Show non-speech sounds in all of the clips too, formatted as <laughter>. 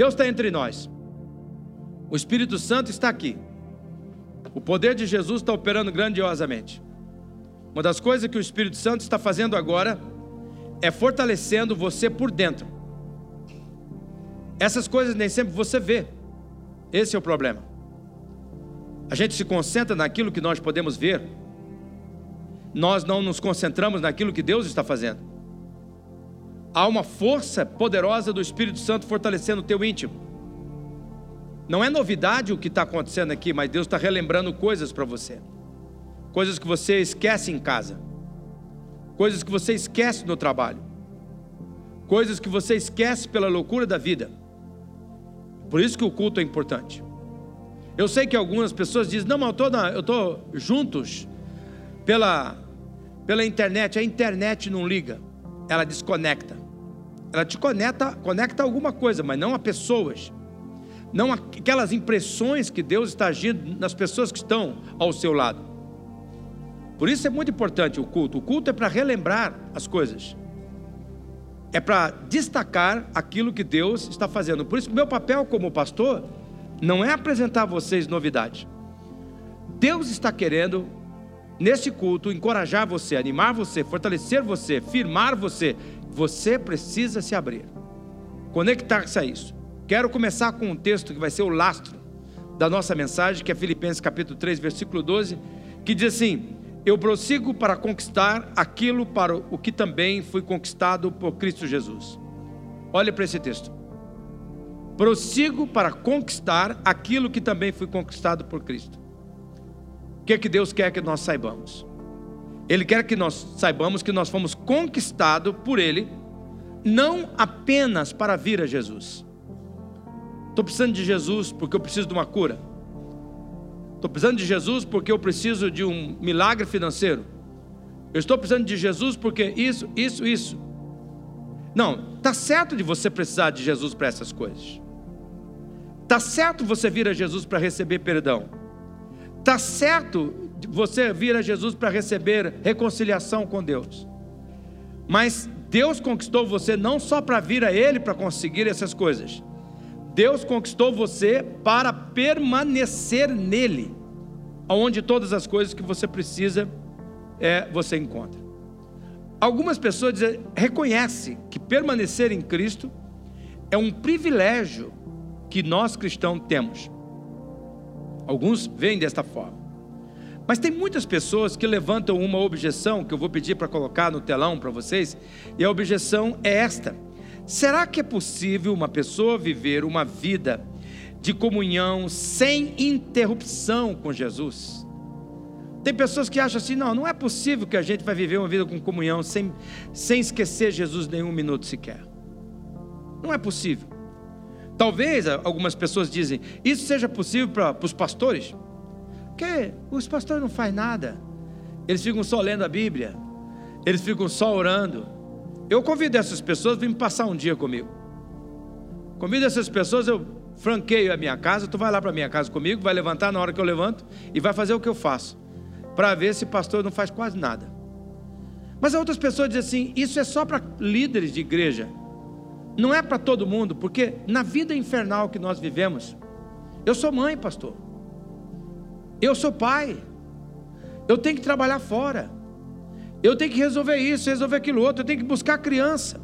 Deus está entre nós. O Espírito Santo está aqui. O poder de Jesus está operando grandiosamente. Uma das coisas que o Espírito Santo está fazendo agora é fortalecendo você por dentro. Essas coisas nem sempre você vê. Esse é o problema. A gente se concentra naquilo que nós podemos ver. Nós não nos concentramos naquilo que Deus está fazendo. Há uma força poderosa do Espírito Santo fortalecendo o teu íntimo. Não é novidade o que está acontecendo aqui, mas Deus está relembrando coisas para você. Coisas que você esquece em casa. Coisas que você esquece no trabalho. Coisas que você esquece pela loucura da vida. Por isso que o culto é importante. Eu sei que algumas pessoas dizem, não, mas eu estou juntos pela, pela internet. A internet não liga, ela desconecta. Ela te conecta, conecta a alguma coisa, mas não a pessoas não aquelas impressões que Deus está agindo nas pessoas que estão ao seu lado. Por isso é muito importante o culto. O culto é para relembrar as coisas, é para destacar aquilo que Deus está fazendo. Por isso, meu papel como pastor não é apresentar a vocês novidade. Deus está querendo, nesse culto, encorajar você, animar você, fortalecer você, firmar você. Você precisa se abrir, conectar-se a isso. Quero começar com um texto que vai ser o lastro da nossa mensagem, que é Filipenses capítulo 3, versículo 12, que diz assim: Eu prossigo para conquistar aquilo para o que também fui conquistado por Cristo Jesus. Olhe para esse texto. Prossigo para conquistar aquilo que também fui conquistado por Cristo. O que é que Deus quer que nós saibamos? Ele quer que nós saibamos que nós fomos conquistados por Ele, não apenas para vir a Jesus Estou precisando de Jesus porque eu preciso de uma cura. Estou precisando de Jesus porque eu preciso de um milagre financeiro. Eu estou precisando de Jesus porque isso, isso, isso. Não, tá certo de você precisar de Jesus para essas coisas. Tá certo você vir a Jesus para receber perdão. Tá certo você vir a Jesus para receber reconciliação com Deus. Mas Deus conquistou você não só para vir a Ele para conseguir essas coisas. Deus conquistou você para permanecer nele, onde todas as coisas que você precisa é, você encontra. Algumas pessoas reconhecem que permanecer em Cristo é um privilégio que nós cristãos temos. Alguns veem desta forma. Mas tem muitas pessoas que levantam uma objeção que eu vou pedir para colocar no telão para vocês, e a objeção é esta: Será que é possível uma pessoa viver uma vida de comunhão sem interrupção com Jesus? Tem pessoas que acham assim: não, não é possível que a gente vai viver uma vida com comunhão sem, sem esquecer Jesus nenhum minuto sequer. Não é possível. Talvez algumas pessoas dizem, isso seja possível para, para os pastores, porque os pastores não fazem nada, eles ficam só lendo a Bíblia, eles ficam só orando. Eu convido essas pessoas a vir passar um dia comigo. Convido essas pessoas, eu franqueio a minha casa, tu vai lá para a minha casa comigo, vai levantar na hora que eu levanto e vai fazer o que eu faço, para ver se pastor não faz quase nada. Mas outras pessoas dizem assim: isso é só para líderes de igreja, não é para todo mundo, porque na vida infernal que nós vivemos, eu sou mãe, pastor, eu sou pai, eu tenho que trabalhar fora. Eu tenho que resolver isso, resolver aquilo outro, eu tenho que buscar criança.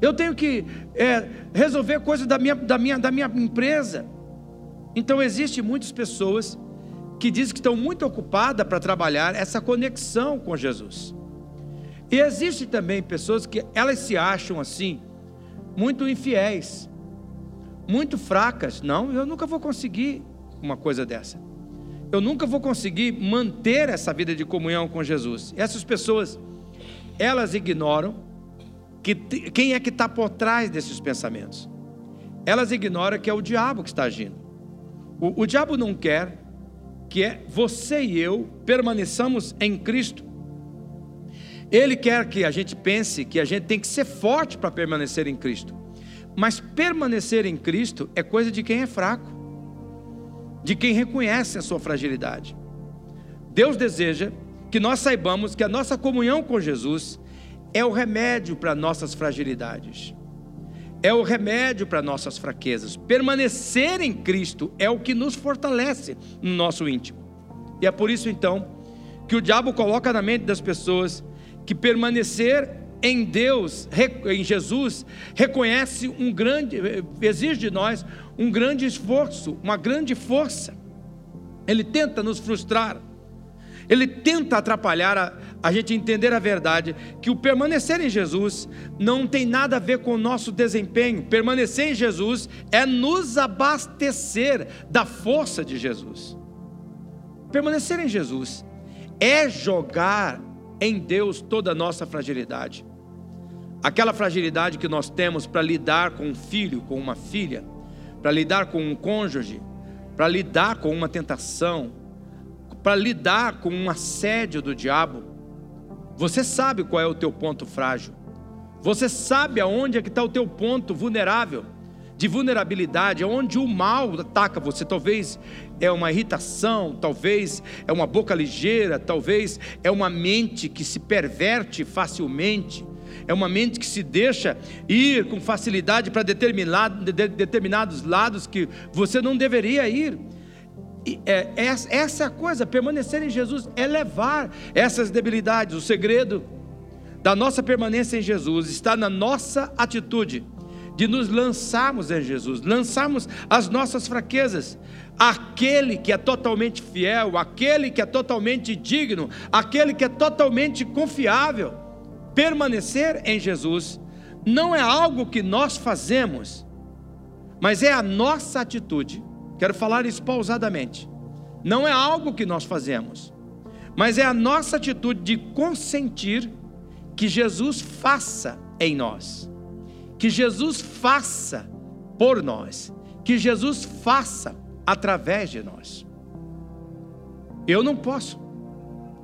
Eu tenho que é, resolver coisas da minha, da, minha, da minha empresa. Então existem muitas pessoas que dizem que estão muito ocupadas para trabalhar essa conexão com Jesus. E existem também pessoas que elas se acham assim, muito infiéis, muito fracas. Não, eu nunca vou conseguir uma coisa dessa eu nunca vou conseguir manter essa vida de comunhão com Jesus. Essas pessoas, elas ignoram que quem é que está por trás desses pensamentos. Elas ignoram que é o diabo que está agindo. O, o diabo não quer que é você e eu permaneçamos em Cristo. Ele quer que a gente pense que a gente tem que ser forte para permanecer em Cristo. Mas permanecer em Cristo é coisa de quem é fraco de quem reconhece a sua fragilidade. Deus deseja que nós saibamos que a nossa comunhão com Jesus é o remédio para nossas fragilidades. é o remédio para nossas fraquezas. Permanecer em Cristo é o que nos fortalece no nosso íntimo. E é por isso então que o diabo coloca na mente das pessoas que permanecer em Deus, em Jesus, reconhece um grande, exige de nós um grande esforço, uma grande força. Ele tenta nos frustrar. Ele tenta atrapalhar a, a gente entender a verdade, que o permanecer em Jesus não tem nada a ver com o nosso desempenho. Permanecer em Jesus é nos abastecer da força de Jesus. Permanecer em Jesus é jogar em Deus toda a nossa fragilidade. Aquela fragilidade que nós temos para lidar com um filho, com uma filha, para lidar com um cônjuge, para lidar com uma tentação, para lidar com um assédio do diabo. Você sabe qual é o teu ponto frágil. Você sabe aonde é que está o teu ponto vulnerável, de vulnerabilidade, aonde o mal ataca você. Talvez é uma irritação, talvez é uma boca ligeira, talvez é uma mente que se perverte facilmente, é uma mente que se deixa ir com facilidade para determinados lados que você não deveria ir. É, essa é a coisa, permanecer em Jesus é levar essas debilidades. O segredo da nossa permanência em Jesus está na nossa atitude de nos lançarmos em Jesus, lançarmos as nossas fraquezas. Aquele que é totalmente fiel, aquele que é totalmente digno, aquele que é totalmente confiável, permanecer em Jesus não é algo que nós fazemos, mas é a nossa atitude Quero falar isso pausadamente. Não é algo que nós fazemos, mas é a nossa atitude de consentir que Jesus faça em nós, que Jesus faça por nós, que Jesus faça através de nós. Eu não posso,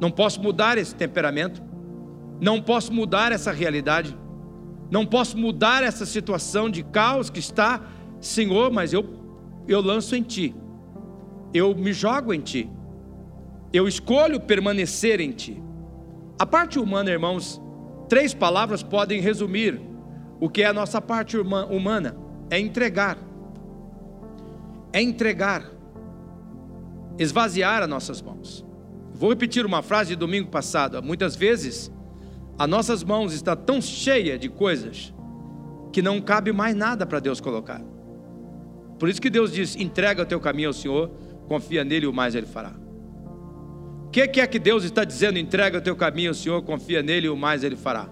não posso mudar esse temperamento, não posso mudar essa realidade, não posso mudar essa situação de caos que está, Senhor, mas eu eu lanço em ti, eu me jogo em ti, eu escolho permanecer em ti. A parte humana, irmãos, três palavras podem resumir o que é a nossa parte humana: é entregar, é entregar, esvaziar as nossas mãos. Vou repetir uma frase de domingo passado. Muitas vezes, as nossas mãos estão tão cheias de coisas que não cabe mais nada para Deus colocar. Por isso que Deus diz: entrega o teu caminho ao Senhor, confia nele e o mais ele fará. O que, que é que Deus está dizendo? Entrega o teu caminho ao Senhor, confia nele e o mais ele fará.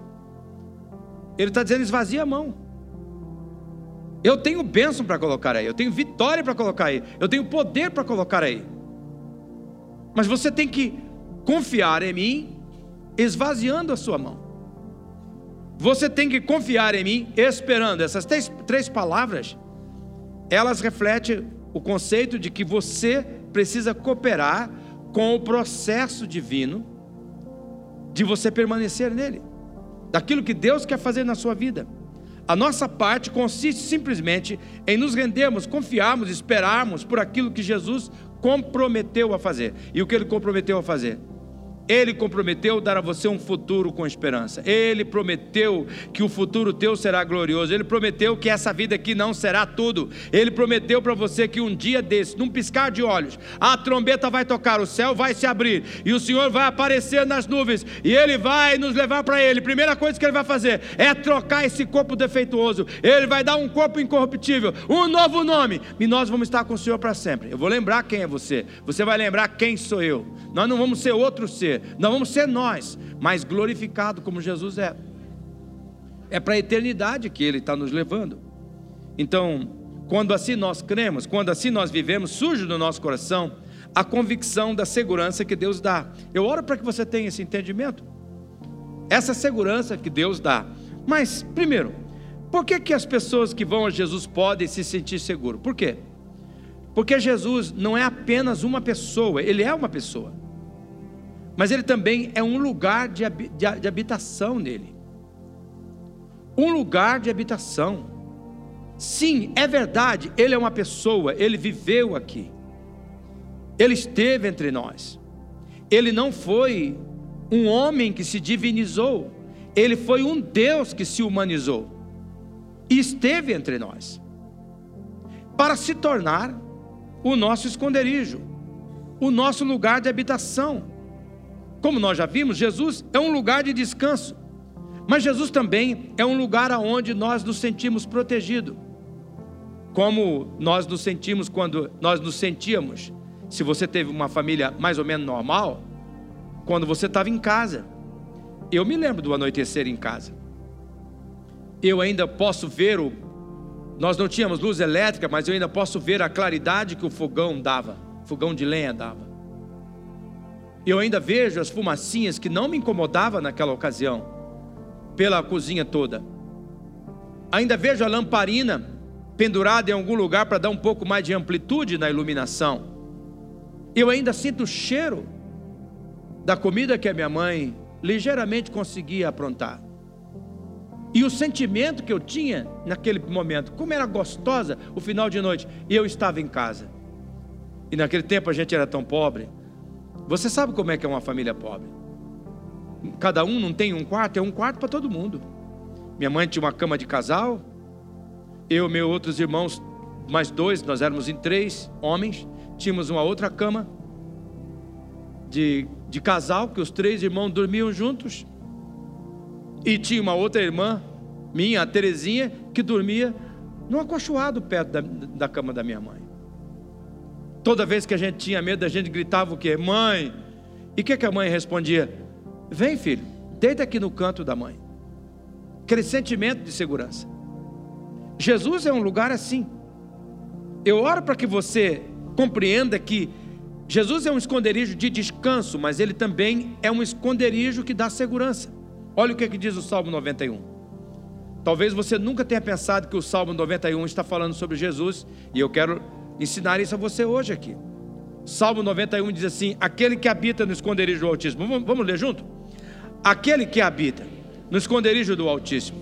Ele está dizendo: esvazia a mão. Eu tenho bênção para colocar aí, eu tenho vitória para colocar aí, eu tenho poder para colocar aí. Mas você tem que confiar em mim, esvaziando a sua mão. Você tem que confiar em mim, esperando. Essas três, três palavras elas refletem o conceito de que você precisa cooperar com o processo divino de você permanecer nele, daquilo que Deus quer fazer na sua vida. A nossa parte consiste simplesmente em nos rendermos, confiarmos, esperarmos por aquilo que Jesus comprometeu a fazer. E o que ele comprometeu a fazer? Ele comprometeu dar a você um futuro com esperança. Ele prometeu que o futuro teu será glorioso. Ele prometeu que essa vida aqui não será tudo. Ele prometeu para você que um dia desse, num piscar de olhos, a trombeta vai tocar, o céu vai se abrir e o Senhor vai aparecer nas nuvens e ele vai nos levar para ele. Primeira coisa que ele vai fazer é trocar esse corpo defeituoso. Ele vai dar um corpo incorruptível, um novo nome e nós vamos estar com o Senhor para sempre. Eu vou lembrar quem é você. Você vai lembrar quem sou eu. Nós não vamos ser outro ser não vamos ser nós, mas glorificado como Jesus é. É para a eternidade que Ele está nos levando. Então, quando assim nós cremos, quando assim nós vivemos, surge no nosso coração a convicção da segurança que Deus dá. Eu oro para que você tenha esse entendimento, essa segurança que Deus dá. Mas, primeiro, por que, que as pessoas que vão a Jesus podem se sentir seguros? Por quê? Porque Jesus não é apenas uma pessoa, Ele é uma pessoa mas ele também é um lugar de, de, habitação nele. Um lugar de habitação. Sim, é verdade, ele é uma pessoa, ele viveu aqui, ele esteve entre nós, ele não foi um homem que se divinizou, ele foi um Deus que se humanizou. e esteve entre nós, para se tornar o nosso esconderijo, o nosso lugar de habitação. Como nós já vimos, Jesus é um lugar de descanso, mas Jesus também é um lugar aonde nós nos sentimos protegidos. Como nós nos sentimos quando nós nos sentíamos, se você teve uma família mais ou menos normal, quando você estava em casa. Eu me lembro do anoitecer em casa. Eu ainda posso ver o. Nós não tínhamos luz elétrica, mas eu ainda posso ver a claridade que o fogão dava, fogão de lenha dava. Eu ainda vejo as fumacinhas que não me incomodava naquela ocasião, pela cozinha toda. Ainda vejo a lamparina pendurada em algum lugar para dar um pouco mais de amplitude na iluminação. Eu ainda sinto o cheiro da comida que a minha mãe ligeiramente conseguia aprontar. E o sentimento que eu tinha naquele momento, como era gostosa o final de noite, eu estava em casa. E naquele tempo a gente era tão pobre. Você sabe como é que é uma família pobre? Cada um não tem um quarto, é um quarto para todo mundo. Minha mãe tinha uma cama de casal, eu e meus outros irmãos, mais dois, nós éramos em três homens, tínhamos uma outra cama de de casal, que os três irmãos dormiam juntos. E tinha uma outra irmã, minha, a Terezinha, que dormia num acolchoado perto da, da cama da minha mãe. Toda vez que a gente tinha medo, a gente gritava o quê? Mãe! E o que, que a mãe respondia? Vem, filho, deita aqui no canto da mãe. Aquele sentimento de segurança. Jesus é um lugar assim. Eu oro para que você compreenda que Jesus é um esconderijo de descanso, mas ele também é um esconderijo que dá segurança. Olha o que, é que diz o Salmo 91. Talvez você nunca tenha pensado que o Salmo 91 está falando sobre Jesus, e eu quero ensinar isso a você hoje aqui. Salmo 91 diz assim: Aquele que habita no esconderijo do Altíssimo. Vamos, vamos ler junto? Aquele que habita no esconderijo do Altíssimo,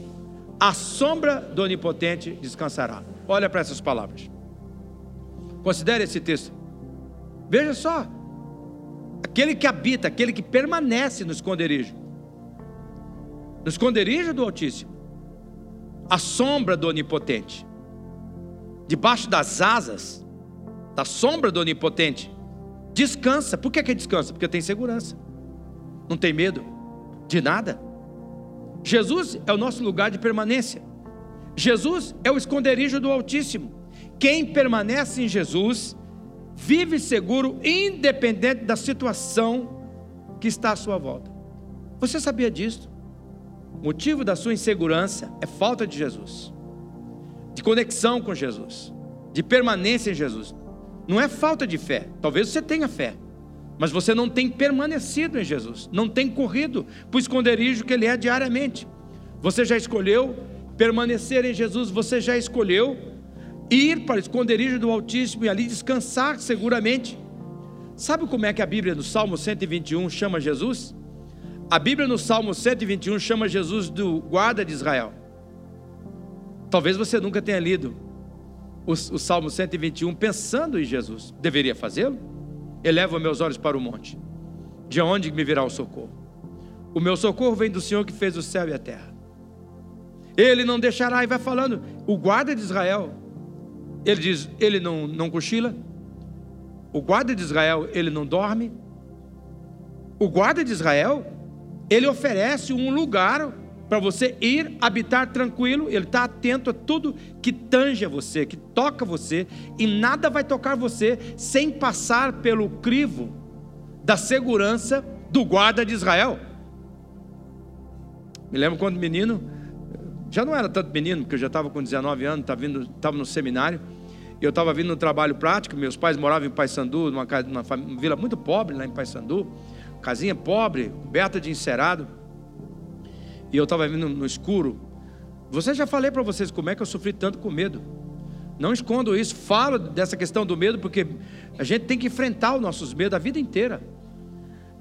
a sombra do Onipotente descansará. Olha para essas palavras. Considere esse texto. Veja só, aquele que habita, aquele que permanece no esconderijo, no esconderijo do Altíssimo, a sombra do Onipotente, debaixo das asas, da sombra do Onipotente, descansa. Por que, que descansa? Porque tem segurança, não tem medo de nada. Jesus é o nosso lugar de permanência. Jesus é o esconderijo do Altíssimo. Quem permanece em Jesus vive seguro, independente da situação que está à sua volta. Você sabia disso? O motivo da sua insegurança é falta de Jesus, de conexão com Jesus, de permanência em Jesus. Não é falta de fé. Talvez você tenha fé, mas você não tem permanecido em Jesus, não tem corrido para o esconderijo que Ele é diariamente. Você já escolheu permanecer em Jesus, você já escolheu ir para o esconderijo do Altíssimo e ali descansar seguramente. Sabe como é que a Bíblia no Salmo 121 chama Jesus? A Bíblia no Salmo 121 chama Jesus do guarda de Israel. Talvez você nunca tenha lido o, o Salmo 121 pensando em Jesus. Deveria fazê-lo? Eleva meus olhos para o monte. De onde me virá o socorro? O meu socorro vem do Senhor que fez o céu e a terra. Ele não deixará, e vai falando, o guarda de Israel, ele diz: ele não, não cochila. O guarda de Israel, ele não dorme. O guarda de Israel, ele oferece um lugar para você ir habitar tranquilo. Ele está atento a tudo que tange a você, que toca você, e nada vai tocar você sem passar pelo crivo da segurança do guarda de Israel. Me lembro quando menino, já não era tanto menino, porque eu já estava com 19 anos, estava, vindo, estava no seminário. Eu estava vindo no trabalho prático, meus pais moravam em Paysandu, numa, numa, numa vila muito pobre lá em Paysandu, casinha pobre, coberta de encerado. E eu estava vindo no escuro. Você já falei para vocês como é que eu sofri tanto com medo. Não escondo isso, falo dessa questão do medo, porque a gente tem que enfrentar os nossos medos a vida inteira.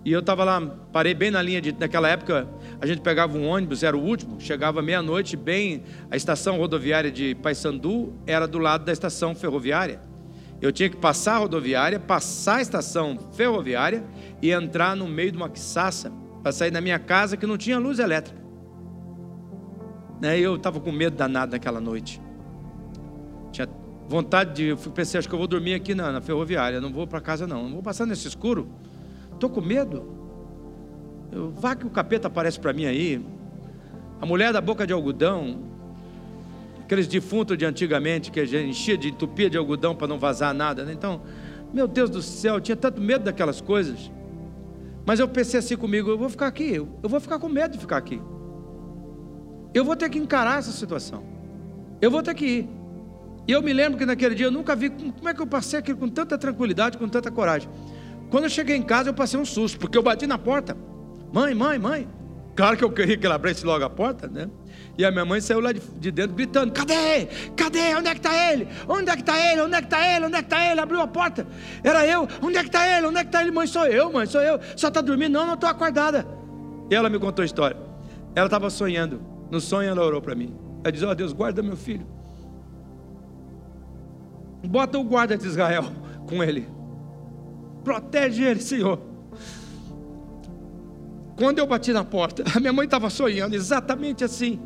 E eu estava lá, parei bem na linha de. Naquela época, a gente pegava um ônibus, era o último, chegava meia-noite, bem. A estação rodoviária de Paysandu era do lado da estação ferroviária. Eu tinha que passar a rodoviária, passar a estação ferroviária e entrar no meio de uma quiçaça para sair da minha casa que não tinha luz elétrica. Né? Eu estava com medo danado naquela noite. Tinha vontade de. Eu pensei, acho que eu vou dormir aqui na, na ferroviária. Não vou para casa, não. Não vou passar nesse escuro. Estou com medo. Eu, vá que o capeta aparece para mim aí. A mulher da boca de algodão. Aqueles defuntos de antigamente que a gente enchia de entupia de algodão para não vazar nada. Né? Então, meu Deus do céu, eu tinha tanto medo daquelas coisas. Mas eu pensei assim comigo: eu vou ficar aqui. Eu vou ficar com medo de ficar aqui. Eu vou ter que encarar essa situação. Eu vou ter que ir. E eu me lembro que naquele dia eu nunca vi como é que eu passei aquilo com tanta tranquilidade, com tanta coragem. Quando eu cheguei em casa, eu passei um susto, porque eu bati na porta. Mãe, mãe, mãe. Claro que eu queria que ela abrisse logo a porta, né? E a minha mãe saiu lá de, de dentro gritando: Cadê? Cadê? Onde é que está ele? Onde é que está ele? Onde é que está ele? Onde é que está ele? Abriu a porta. Era eu. Onde é que está ele? Onde é que está ele? Mãe, sou eu, mãe, sou eu. Só está dormindo? Não, não estou acordada. E ela me contou a história. Ela estava sonhando. No sonho ela orou para mim. Ela disse: Ó oh, Deus, guarda meu filho. Bota o guarda de Israel <laughs> com ele. Protege ele, Senhor. Quando eu bati na porta, <laughs> a minha mãe estava sonhando exatamente assim,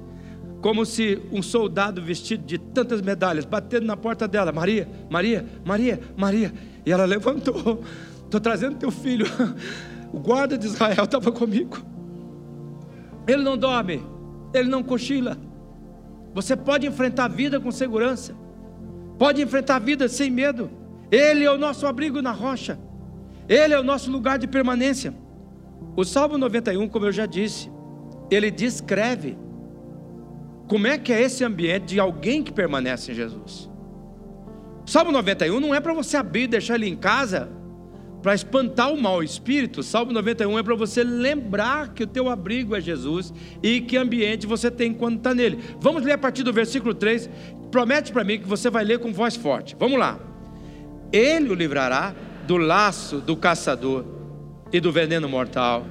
como se um soldado vestido de tantas medalhas batendo na porta dela: Maria, Maria, Maria, Maria. E ela levantou: Estou trazendo teu filho. <laughs> O guarda de Israel estava comigo. Ele não dorme, ele não cochila. Você pode enfrentar a vida com segurança pode enfrentar a vida sem medo. Ele é o nosso abrigo na rocha, Ele é o nosso lugar de permanência. O Salmo 91, como eu já disse, ele descreve como é que é esse ambiente de alguém que permanece em Jesus. Salmo 91 não é para você abrir e deixar ele em casa para espantar o mau espírito. Salmo 91 é para você lembrar que o teu abrigo é Jesus e que ambiente você tem quando está nele. Vamos ler a partir do versículo 3, Promete para mim que você vai ler com voz forte. Vamos lá. Ele o livrará do laço do caçador e do veneno mortal.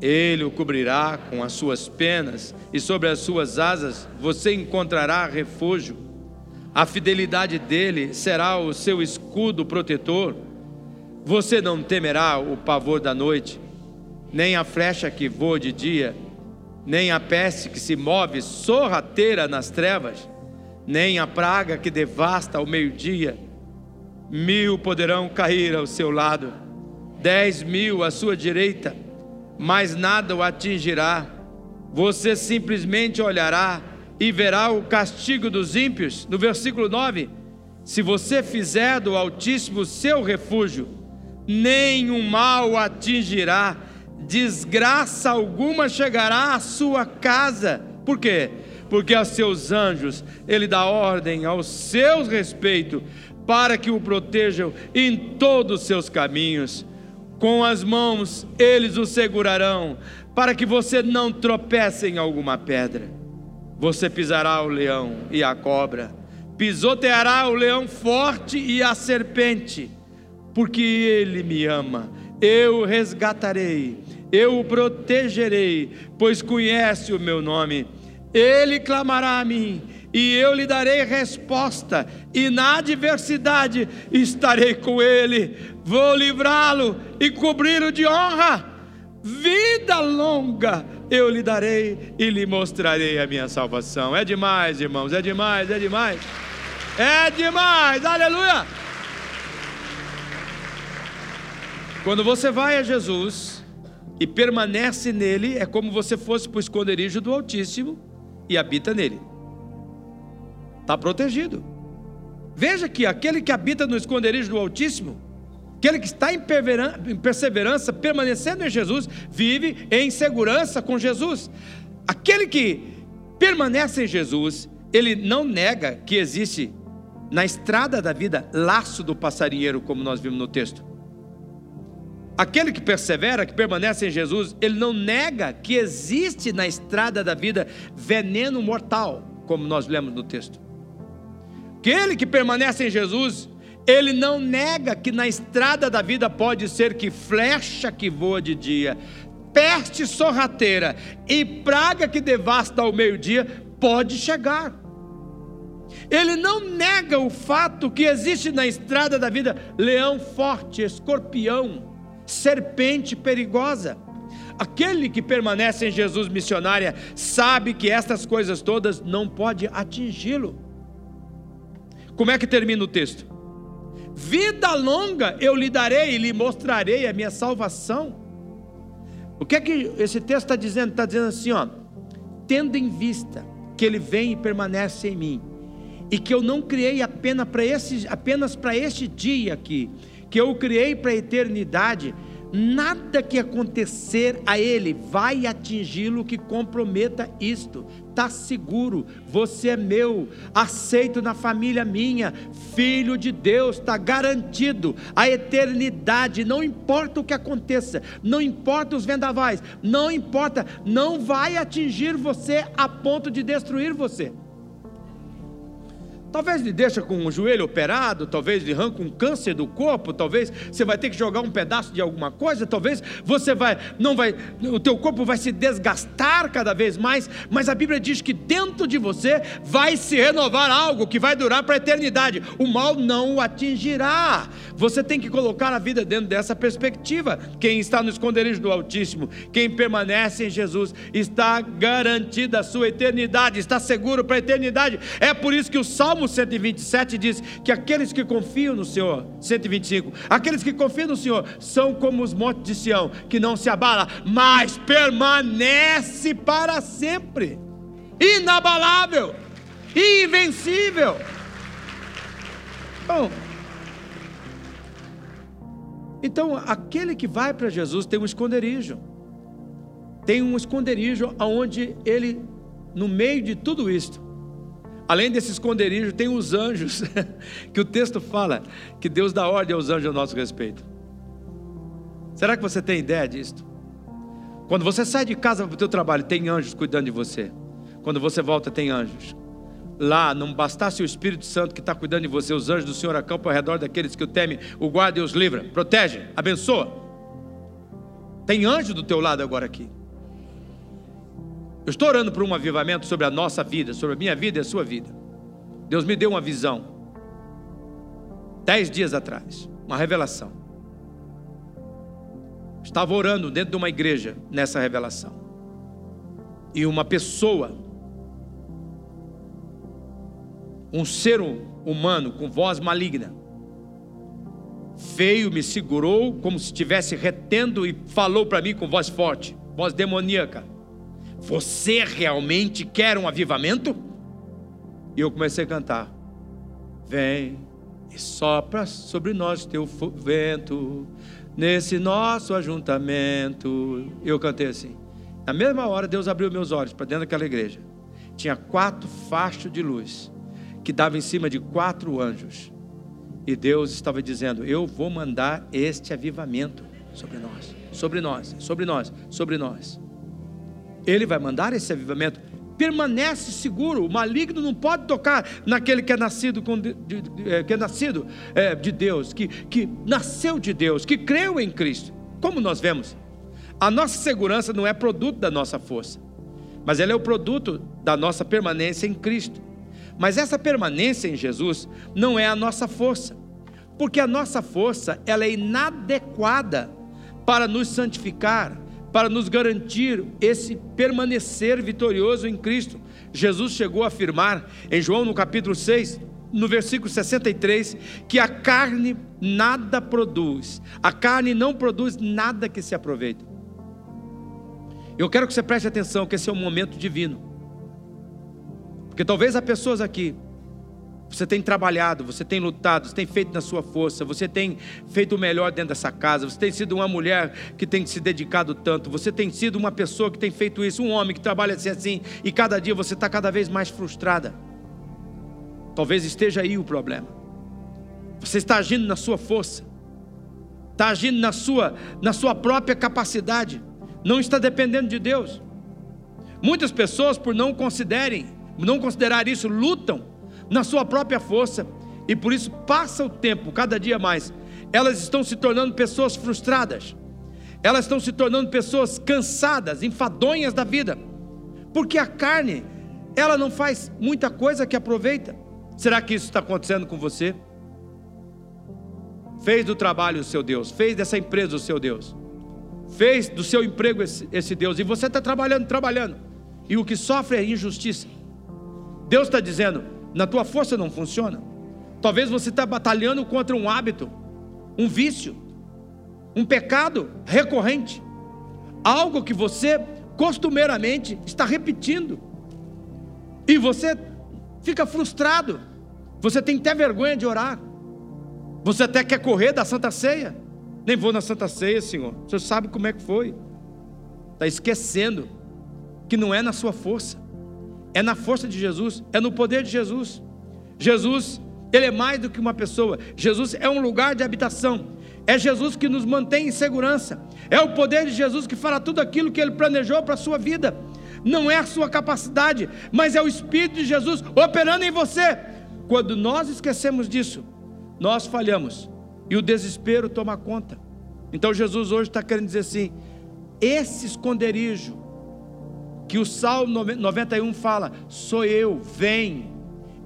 Ele o cobrirá com as suas penas e sobre as suas asas você encontrará refúgio. A fidelidade dele será o seu escudo protetor. Você não temerá o pavor da noite, nem a flecha que voa de dia, nem a peste que se move sorrateira nas trevas nem a praga que devasta ao meio-dia. Mil poderão cair ao seu lado, dez mil à sua direita, mas nada o atingirá. Você simplesmente olhará e verá o castigo dos ímpios. No versículo 9: Se você fizer do Altíssimo seu refúgio, nenhum mal atingirá, desgraça alguma chegará à sua casa. Por quê? porque a seus anjos ele dá ordem aos seus respeito, para que o protejam em todos os seus caminhos. Com as mãos eles o segurarão, para que você não tropece em alguma pedra. Você pisará o leão e a cobra, pisoteará o leão forte e a serpente, porque ele me ama. Eu o resgatarei, eu o protegerei, pois conhece o meu nome ele clamará a mim, e eu lhe darei resposta, e na adversidade estarei com ele, vou livrá-lo e cobri-lo de honra. Vida longa eu lhe darei e lhe mostrarei a minha salvação. É demais, irmãos, é demais, é demais. É demais, aleluia. Quando você vai a Jesus e permanece nele, é como você fosse para o esconderijo do Altíssimo e habita nele. Está protegido. Veja que aquele que habita no esconderijo do Altíssimo, aquele que está em perseverança, permanecendo em Jesus, vive em segurança com Jesus. Aquele que permanece em Jesus, ele não nega que existe na estrada da vida laço do passarinheiro, como nós vimos no texto. Aquele que persevera, que permanece em Jesus, ele não nega que existe na estrada da vida veneno mortal, como nós lemos no texto. Aquele que permanece em Jesus, ele não nega que na estrada da vida pode ser que flecha que voa de dia, peste sorrateira e praga que devasta ao meio-dia pode chegar. Ele não nega o fato que existe na estrada da vida leão forte, escorpião, serpente perigosa. Aquele que permanece em Jesus missionária sabe que estas coisas todas não pode atingi-lo. Como é que termina o texto? Vida longa eu lhe darei e lhe mostrarei a minha salvação. O que é que esse texto está dizendo? Está dizendo assim, ó, tendo em vista que ele vem e permanece em mim, e que eu não criei apenas para esse, apenas para este dia aqui, que eu criei para a eternidade, nada que acontecer a ele vai atingi-lo que comprometa isto. Está seguro, você é meu, aceito na família minha, filho de Deus, está garantido a eternidade. Não importa o que aconteça, não importa os vendavais, não importa, não vai atingir você a ponto de destruir você. Talvez lhe deixa com o joelho operado, talvez lhe arranca um câncer do corpo, talvez você vai ter que jogar um pedaço de alguma coisa, talvez você vai, não vai, o teu corpo vai se desgastar cada vez mais, mas a Bíblia diz que dentro de você vai se renovar algo que vai durar para a eternidade. O mal não o atingirá. Você tem que colocar a vida dentro dessa perspectiva. Quem está no esconderijo do Altíssimo, quem permanece em Jesus, está garantida a sua eternidade, está seguro para a eternidade. É por isso que o Salmo Salmo 127 diz que aqueles que confiam no Senhor, 125, aqueles que confiam no Senhor são como os montes de Sião, que não se abala, mas permanece para sempre, inabalável, invencível. Bom, então aquele que vai para Jesus tem um esconderijo, tem um esconderijo aonde ele, no meio de tudo isto, Além desse esconderijo, tem os anjos, <laughs> que o texto fala que Deus dá ordem aos anjos a nosso respeito. Será que você tem ideia disto? Quando você sai de casa para o teu trabalho, tem anjos cuidando de você. Quando você volta, tem anjos. Lá, não bastasse o Espírito Santo que está cuidando de você, os anjos do Senhor acampam ao redor daqueles que o temem, o guarda e os livra, protege, abençoa. Tem anjo do teu lado agora aqui. Eu estou orando por um avivamento sobre a nossa vida, sobre a minha vida e a sua vida. Deus me deu uma visão. Dez dias atrás, uma revelação. Estava orando dentro de uma igreja nessa revelação. E uma pessoa, um ser humano com voz maligna, veio, me segurou como se estivesse retendo e falou para mim com voz forte, voz demoníaca. Você realmente quer um avivamento? E eu comecei a cantar. Vem e sopra sobre nós teu vento, nesse nosso ajuntamento. Eu cantei assim. Na mesma hora, Deus abriu meus olhos para dentro daquela igreja. Tinha quatro fachos de luz que davam em cima de quatro anjos. E Deus estava dizendo: Eu vou mandar este avivamento sobre nós, sobre nós, sobre nós, sobre nós. Ele vai mandar esse avivamento. Permanece seguro, o maligno não pode tocar naquele que é nascido, é, que é nascido é, de Deus, que, que nasceu de Deus, que creu em Cristo. Como nós vemos, a nossa segurança não é produto da nossa força, mas ela é o produto da nossa permanência em Cristo. Mas essa permanência em Jesus não é a nossa força, porque a nossa força ela é inadequada para nos santificar, para nos garantir esse permanecer vitorioso em Cristo. Jesus chegou a afirmar em João no capítulo 6, no versículo 63, que a carne nada produz, a carne não produz nada que se aproveite. Eu quero que você preste atenção que esse é um momento divino, porque talvez há pessoas aqui você tem trabalhado, você tem lutado, você tem feito na sua força, você tem feito o melhor dentro dessa casa, você tem sido uma mulher que tem se dedicado tanto, você tem sido uma pessoa que tem feito isso, um homem que trabalha assim assim, e cada dia você está cada vez mais frustrada. Talvez esteja aí o problema. Você está agindo na sua força, está agindo na sua, na sua própria capacidade, não está dependendo de Deus. Muitas pessoas, por não considerem, não considerar isso, lutam na sua própria força, e por isso passa o tempo, cada dia mais, elas estão se tornando pessoas frustradas, elas estão se tornando pessoas cansadas, enfadonhas da vida, porque a carne, ela não faz muita coisa que aproveita. Será que isso está acontecendo com você? Fez do trabalho o seu Deus, fez dessa empresa o seu Deus, fez do seu emprego esse, esse Deus, e você está trabalhando, trabalhando, e o que sofre é injustiça. Deus está dizendo: na tua força não funciona. Talvez você está batalhando contra um hábito, um vício, um pecado recorrente, algo que você costumeiramente está repetindo, e você fica frustrado, você tem até vergonha de orar, você até quer correr da Santa Ceia, nem vou na Santa Ceia, Senhor, o Senhor sabe como é que foi, está esquecendo que não é na sua força, é na força de Jesus, é no poder de Jesus. Jesus, Ele é mais do que uma pessoa, Jesus é um lugar de habitação, é Jesus que nos mantém em segurança, é o poder de Jesus que fala tudo aquilo que Ele planejou para a sua vida, não é a sua capacidade, mas é o Espírito de Jesus operando em você. Quando nós esquecemos disso, nós falhamos e o desespero toma conta. Então Jesus hoje está querendo dizer assim: esse esconderijo que o Salmo 91 fala, sou eu, vem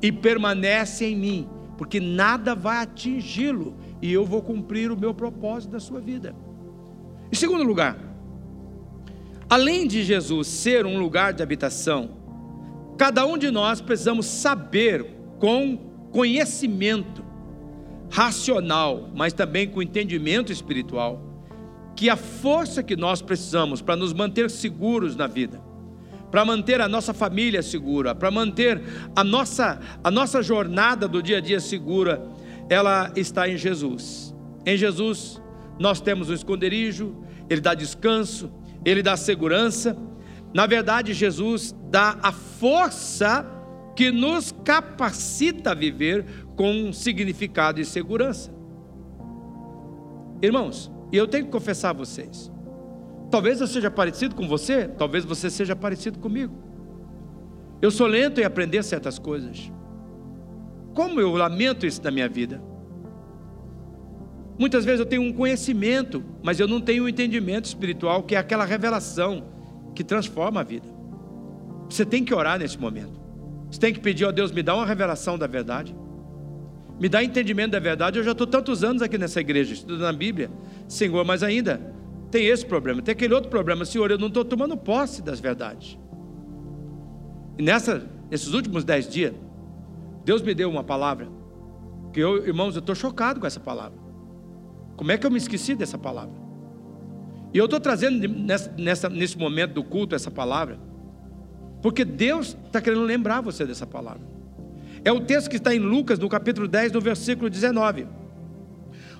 e permanece em mim, porque nada vai atingi-lo e eu vou cumprir o meu propósito da sua vida. Em segundo lugar, além de Jesus ser um lugar de habitação, cada um de nós precisamos saber com conhecimento racional, mas também com entendimento espiritual, que a força que nós precisamos para nos manter seguros na vida, para manter a nossa família segura, para manter a nossa, a nossa jornada do dia a dia segura, ela está em Jesus. Em Jesus nós temos um esconderijo, Ele dá descanso, Ele dá segurança. Na verdade, Jesus dá a força que nos capacita a viver com significado e segurança. Irmãos, eu tenho que confessar a vocês, talvez eu seja parecido com você, talvez você seja parecido comigo. Eu sou lento em aprender certas coisas. Como eu lamento isso na minha vida. Muitas vezes eu tenho um conhecimento, mas eu não tenho um entendimento espiritual, que é aquela revelação que transforma a vida. Você tem que orar nesse momento. Você tem que pedir, ó Deus, me dá uma revelação da verdade. Me dá entendimento da verdade. Eu já estou tantos anos aqui nessa igreja, estudando a Bíblia. Senhor, mas ainda tem esse problema, tem aquele outro problema. Senhor, eu não estou tomando posse das verdades. E nessa, nesses últimos dez dias, Deus me deu uma palavra, que eu, irmãos, eu estou chocado com essa palavra. Como é que eu me esqueci dessa palavra? E eu estou trazendo nessa, nessa, nesse momento do culto essa palavra, porque Deus está querendo lembrar você dessa palavra. É o texto que está em Lucas, no capítulo 10, no versículo 19.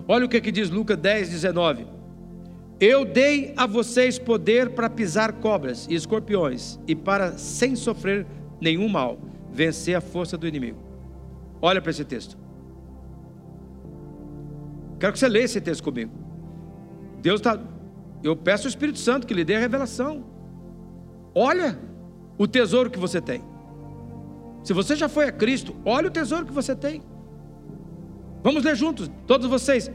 Olha o que, que diz Lucas 10, 19. Eu dei a vocês poder para pisar cobras e escorpiões, e para, sem sofrer nenhum mal, vencer a força do inimigo. Olha para esse texto. Quero que você leia esse texto comigo. Deus está. Eu peço ao Espírito Santo que lhe dê a revelação. Olha o tesouro que você tem. Se você já foi a Cristo, olha o tesouro que você tem. Vamos ler juntos, todos vocês.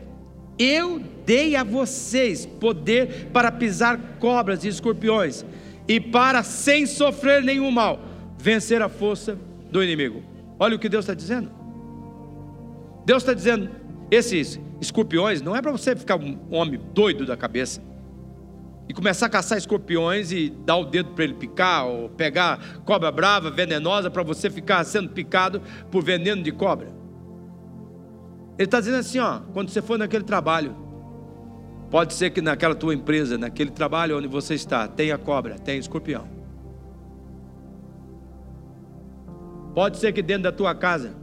Eu dei a vocês poder para pisar cobras e escorpiões, e para, sem sofrer nenhum mal, vencer a força do inimigo. Olha o que Deus está dizendo. Deus está dizendo: esses escorpiões não é para você ficar um homem doido da cabeça e começar a caçar escorpiões e dar o dedo para ele picar, ou pegar cobra brava, venenosa, para você ficar sendo picado por veneno de cobra. Ele está dizendo assim: ó, quando você for naquele trabalho, pode ser que naquela tua empresa, naquele trabalho onde você está, tenha cobra, tenha escorpião. Pode ser que dentro da tua casa,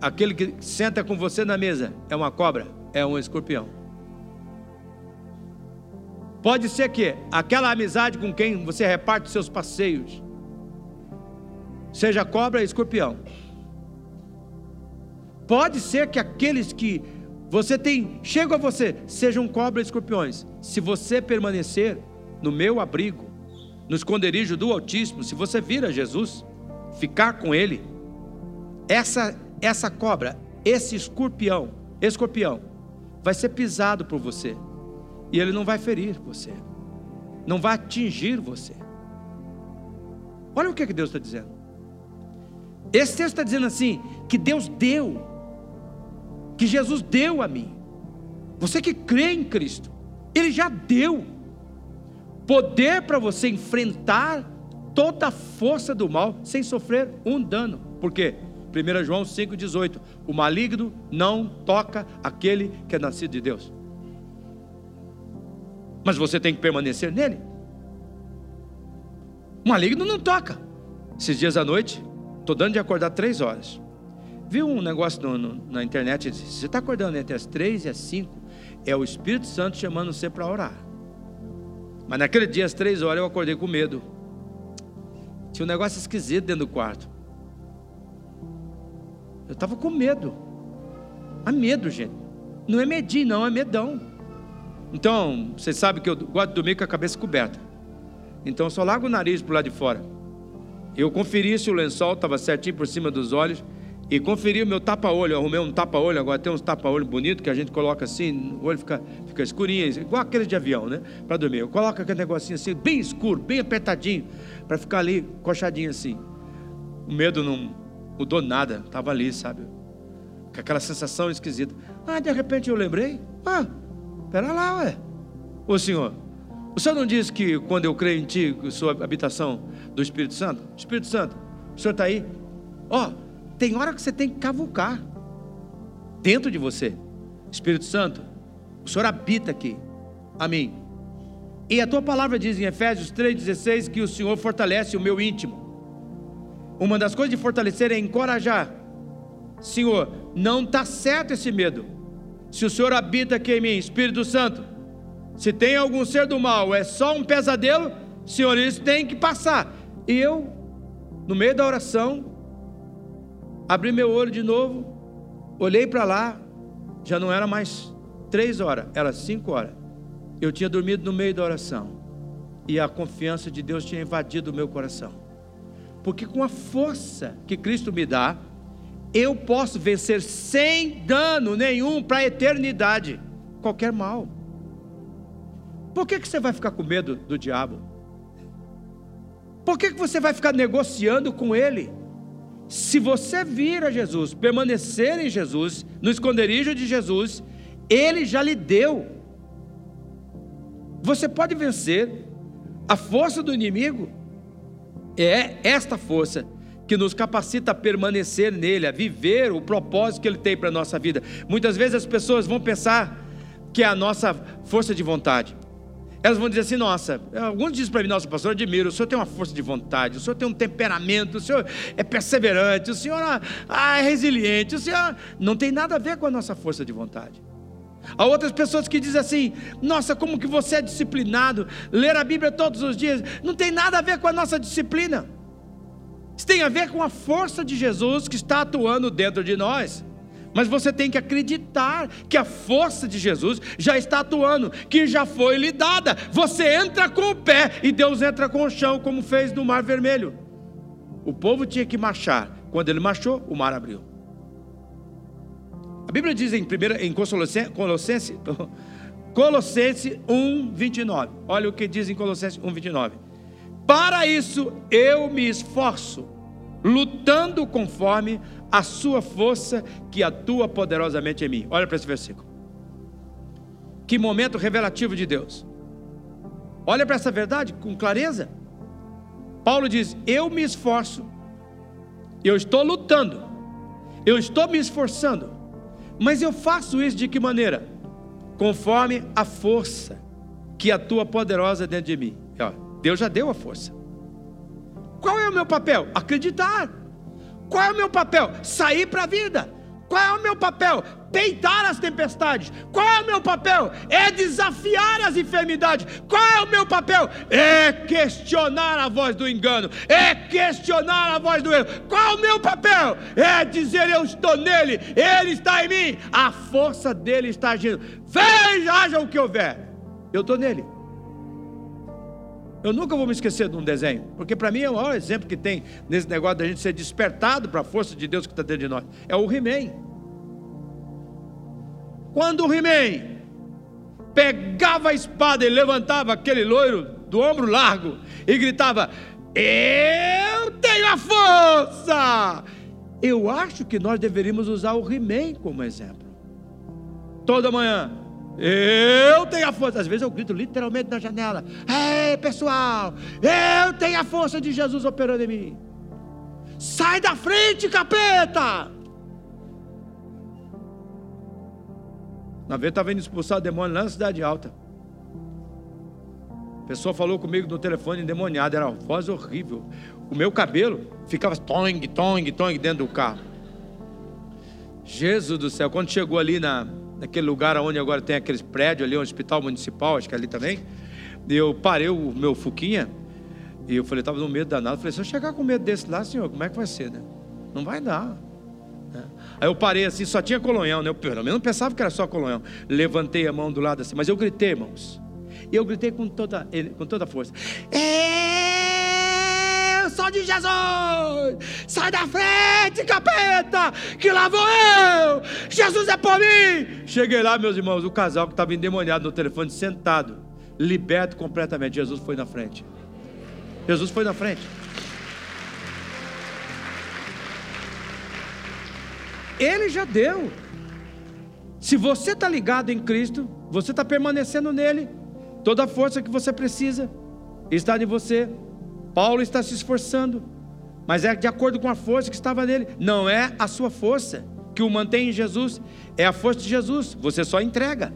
aquele que senta com você na mesa é uma cobra, é um escorpião. Pode ser que aquela amizade com quem você reparte seus passeios seja cobra e escorpião. Pode ser que aqueles que você tem, chegam a você, sejam cobra e escorpiões. Se você permanecer no meu abrigo, no esconderijo do Altíssimo, se você vir a Jesus, ficar com Ele, essa essa cobra, esse escorpião, escorpião, vai ser pisado por você. E ele não vai ferir você. Não vai atingir você. Olha o que, é que Deus está dizendo. Esse texto está dizendo assim: que Deus deu, que Jesus deu a mim. Você que crê em Cristo, Ele já deu. poder para você enfrentar toda a força do mal sem sofrer um dano. Por quê? 1 João 5,18: O maligno não toca aquele que é nascido de Deus. Mas você tem que permanecer nele. O maligno não toca. Esses dias à noite, estou dando de acordar três horas. Vi um negócio no, no, na internet, disse, você está acordando entre as três e as cinco, é o Espírito Santo chamando você para orar. Mas naquele dia, às três horas, eu acordei com medo. Tinha um negócio esquisito dentro do quarto. Eu estava com medo. Há medo, gente. Não é medinho, não, é medão. Então, vocês sabem que eu gosto de dormir com a cabeça coberta. Então, eu só largo o nariz para o lado de fora. Eu conferi se o lençol estava certinho por cima dos olhos e conferi o meu tapa-olho. Arrumei um tapa-olho, agora tem uns tapa-olho bonito que a gente coloca assim, o olho fica, fica escurinho, igual aquele de avião, né? Para dormir. Eu coloco aquele negocinho assim, bem escuro, bem apertadinho, para ficar ali, coxadinho assim. O medo não, mudou nada, estava ali, sabe? Com aquela sensação esquisita. Ah, de repente eu lembrei. Ah, pera lá, ué. Ô Senhor, o Senhor não disse que quando eu creio em Ti, eu sou a habitação do Espírito Santo? Espírito Santo, o Senhor está aí? Ó, oh, tem hora que você tem que cavucar dentro de você. Espírito Santo, o Senhor habita aqui. Amém. E a tua palavra diz em Efésios 3,16 que o Senhor fortalece o meu íntimo. Uma das coisas de fortalecer é encorajar. Senhor, não está certo esse medo. Se o Senhor habita aqui em mim, Espírito Santo, se tem algum ser do mal, é só um pesadelo, Senhor, isso tem que passar. E eu, no meio da oração, abri meu olho de novo, olhei para lá, já não era mais três horas, era cinco horas. Eu tinha dormido no meio da oração, e a confiança de Deus tinha invadido o meu coração. Porque com a força que Cristo me dá, eu posso vencer sem dano nenhum para a eternidade qualquer mal. Por que, que você vai ficar com medo do diabo? Por que, que você vai ficar negociando com ele? Se você vir a Jesus, permanecer em Jesus, no esconderijo de Jesus, ele já lhe deu. Você pode vencer a força do inimigo é esta força que nos capacita a permanecer nele, a viver o propósito que ele tem para a nossa vida. Muitas vezes as pessoas vão pensar que é a nossa força de vontade. Elas vão dizer assim: nossa, alguns dizem para mim, nossa, pastor, eu admiro, o senhor tem uma força de vontade, o senhor tem um temperamento, o senhor é perseverante, o senhor ah, é resiliente, o senhor. Não tem nada a ver com a nossa força de vontade. Há outras pessoas que dizem assim: nossa, como que você é disciplinado, ler a Bíblia todos os dias, não tem nada a ver com a nossa disciplina. Isso tem a ver com a força de Jesus que está atuando dentro de nós. Mas você tem que acreditar que a força de Jesus já está atuando, que já foi lhe dada. Você entra com o pé e Deus entra com o chão, como fez no Mar Vermelho. O povo tinha que marchar. Quando ele marchou, o mar abriu. A Bíblia diz em, primeira, em Colossenses, Colossenses, Colossenses 1, 29. Olha o que diz em Colossenses 1, 29. Para isso eu me esforço, lutando conforme a sua força que atua poderosamente em mim. Olha para esse versículo. Que momento revelativo de Deus. Olha para essa verdade com clareza. Paulo diz: Eu me esforço, eu estou lutando, eu estou me esforçando mas eu faço isso de que maneira? Conforme a força que atua poderosa dentro de mim. Deus já deu a força. Qual é o meu papel? Acreditar. Qual é o meu papel? Sair para a vida. Qual é o meu papel? Peitar as tempestades. Qual é o meu papel? É desafiar as enfermidades. Qual é o meu papel? É questionar a voz do engano. É questionar a voz do erro. Qual é o meu papel? É dizer: Eu estou nele, ele está em mim, a força dele está agindo. Veja, haja o que houver. Eu estou nele. Eu nunca vou me esquecer de um desenho, porque para mim é o maior exemplo que tem nesse negócio da gente ser despertado para a força de Deus que está dentro de nós. É o He-Man. Quando o He-Man pegava a espada e levantava aquele loiro do ombro largo e gritava: Eu tenho a força! Eu acho que nós deveríamos usar o He-Man como exemplo. Toda manhã, Eu tenho a força. Às vezes eu grito literalmente na janela: Ei, pessoal, eu tenho a força de Jesus operando em mim. Sai da frente, capeta! Uma vez estava indo expulsar o demônio lá na cidade alta. A pessoa falou comigo no telefone endemoniado, era uma voz horrível. O meu cabelo ficava tong, tong, tong dentro do carro. Jesus do céu, quando chegou ali na, naquele lugar onde agora tem aqueles prédios ali, um hospital municipal, acho que ali também, eu parei o meu Fuquinha e eu falei, estava no medo danado. Falei, se eu chegar com medo desse lá, senhor, como é que vai ser, né? Não vai dar. Né? Aí eu parei assim, só tinha colonhão, né? Eu pelo menos não pensava que era só colonhão. Levantei a mão do lado assim, mas eu gritei, irmãos. E eu gritei com toda, com toda a força. Eu sou de Jesus! Sai da frente, capeta! Que lá vou eu! Jesus é por mim! Cheguei lá, meus irmãos, o casal que estava endemoniado no telefone, sentado, liberto completamente. Jesus foi na frente. Jesus foi na frente. Ele já deu. Se você está ligado em Cristo, você está permanecendo nele, toda a força que você precisa está em você. Paulo está se esforçando, mas é de acordo com a força que estava nele, não é a sua força que o mantém em Jesus, é a força de Jesus, você só entrega.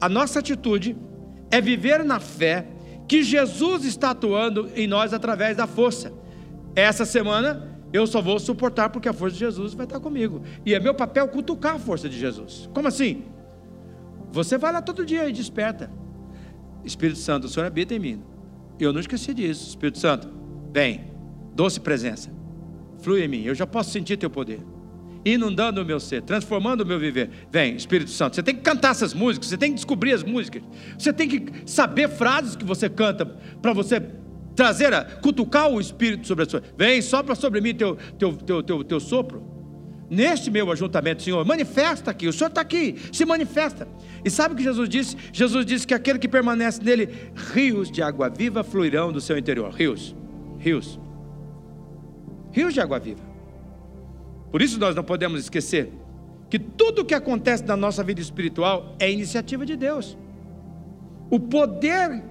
A nossa atitude é viver na fé que Jesus está atuando em nós através da força. Essa semana eu só vou suportar porque a força de Jesus vai estar comigo. E é meu papel cutucar a força de Jesus. Como assim? Você vai lá todo dia e desperta. Espírito Santo, o Senhor habita em mim. Eu não esqueci disso. Espírito Santo, vem, doce presença, flui em mim. Eu já posso sentir teu poder inundando o meu ser, transformando o meu viver. Vem, Espírito Santo, você tem que cantar essas músicas, você tem que descobrir as músicas, você tem que saber frases que você canta para você trazer, a, cutucar o Espírito sobre a sua. Vem, sopra sobre mim teu, teu, teu, teu, teu sopro. Neste meu ajuntamento, Senhor, manifesta aqui, o Senhor está aqui, se manifesta. E sabe o que Jesus disse? Jesus disse que aquele que permanece nele, rios de água viva fluirão do seu interior. Rios, rios, rios de água viva. Por isso nós não podemos esquecer que tudo o que acontece na nossa vida espiritual é iniciativa de Deus. O poder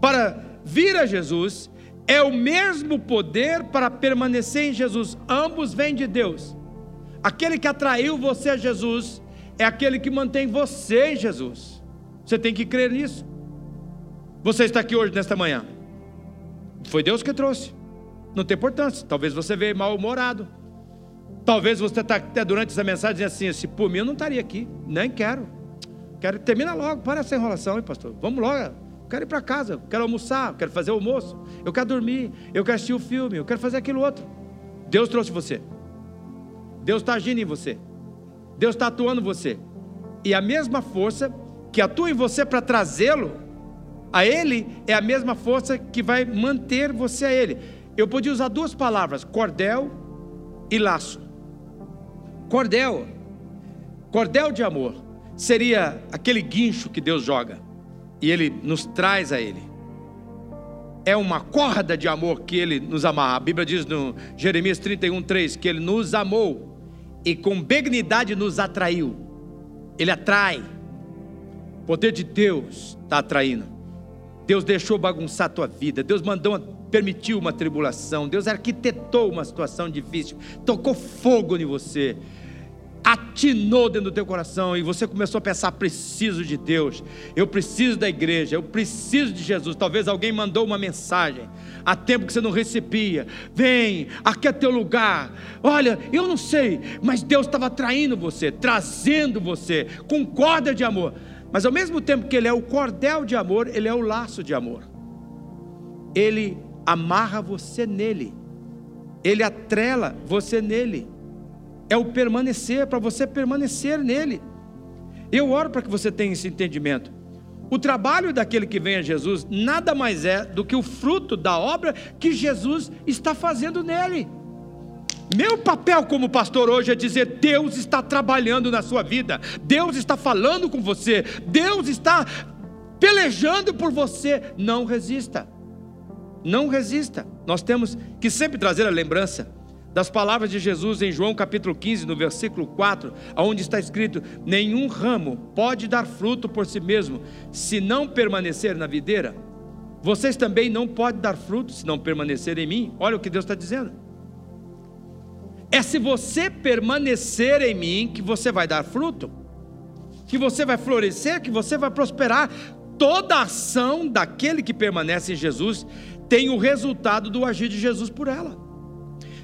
para vir a Jesus é o mesmo poder para permanecer em Jesus. Ambos vêm de Deus. Aquele que atraiu você a Jesus é aquele que mantém você em Jesus. Você tem que crer nisso. Você está aqui hoje, nesta manhã. Foi Deus que trouxe. Não tem importância. Talvez você veio mal-humorado. Talvez você está até durante essa mensagem dizendo assim: se por mim eu não estaria aqui, nem quero. Quero termina logo, para essa enrolação, hein, pastor? Vamos logo. quero ir para casa, quero almoçar, quero fazer almoço, eu quero dormir, eu quero assistir o filme, eu quero fazer aquilo outro. Deus trouxe você. Deus está agindo em você. Deus está atuando em você. E a mesma força que atua em você para trazê-lo a Ele é a mesma força que vai manter você a Ele. Eu podia usar duas palavras: cordel e laço. Cordel, cordel de amor, seria aquele guincho que Deus joga e Ele nos traz a Ele. É uma corda de amor que Ele nos amarra. A Bíblia diz no Jeremias 31, 3 que Ele nos amou e com benignidade nos atraiu. Ele atrai. O poder de Deus está atraindo. Deus deixou bagunçar a tua vida. Deus mandou, permitiu uma tribulação. Deus arquitetou uma situação difícil. Tocou fogo em você atinou dentro do teu coração e você começou a pensar: preciso de Deus, eu preciso da igreja, eu preciso de Jesus. Talvez alguém mandou uma mensagem há tempo que você não recebia. Vem, aqui é teu lugar. Olha, eu não sei, mas Deus estava traindo você, trazendo você com corda de amor. Mas ao mesmo tempo que Ele é o cordel de amor, Ele é o laço de amor. Ele amarra você nele, Ele atrela você nele é o permanecer, para você permanecer nele. Eu oro para que você tenha esse entendimento. O trabalho daquele que vem a Jesus nada mais é do que o fruto da obra que Jesus está fazendo nele. Meu papel como pastor hoje é dizer: Deus está trabalhando na sua vida, Deus está falando com você, Deus está pelejando por você. Não resista, não resista. Nós temos que sempre trazer a lembrança das palavras de Jesus em João capítulo 15, no versículo 4, onde está escrito: Nenhum ramo pode dar fruto por si mesmo, se não permanecer na videira. Vocês também não podem dar fruto se não permanecer em mim. Olha o que Deus está dizendo. É se você permanecer em mim que você vai dar fruto, que você vai florescer, que você vai prosperar. Toda ação daquele que permanece em Jesus tem o resultado do agir de Jesus por ela.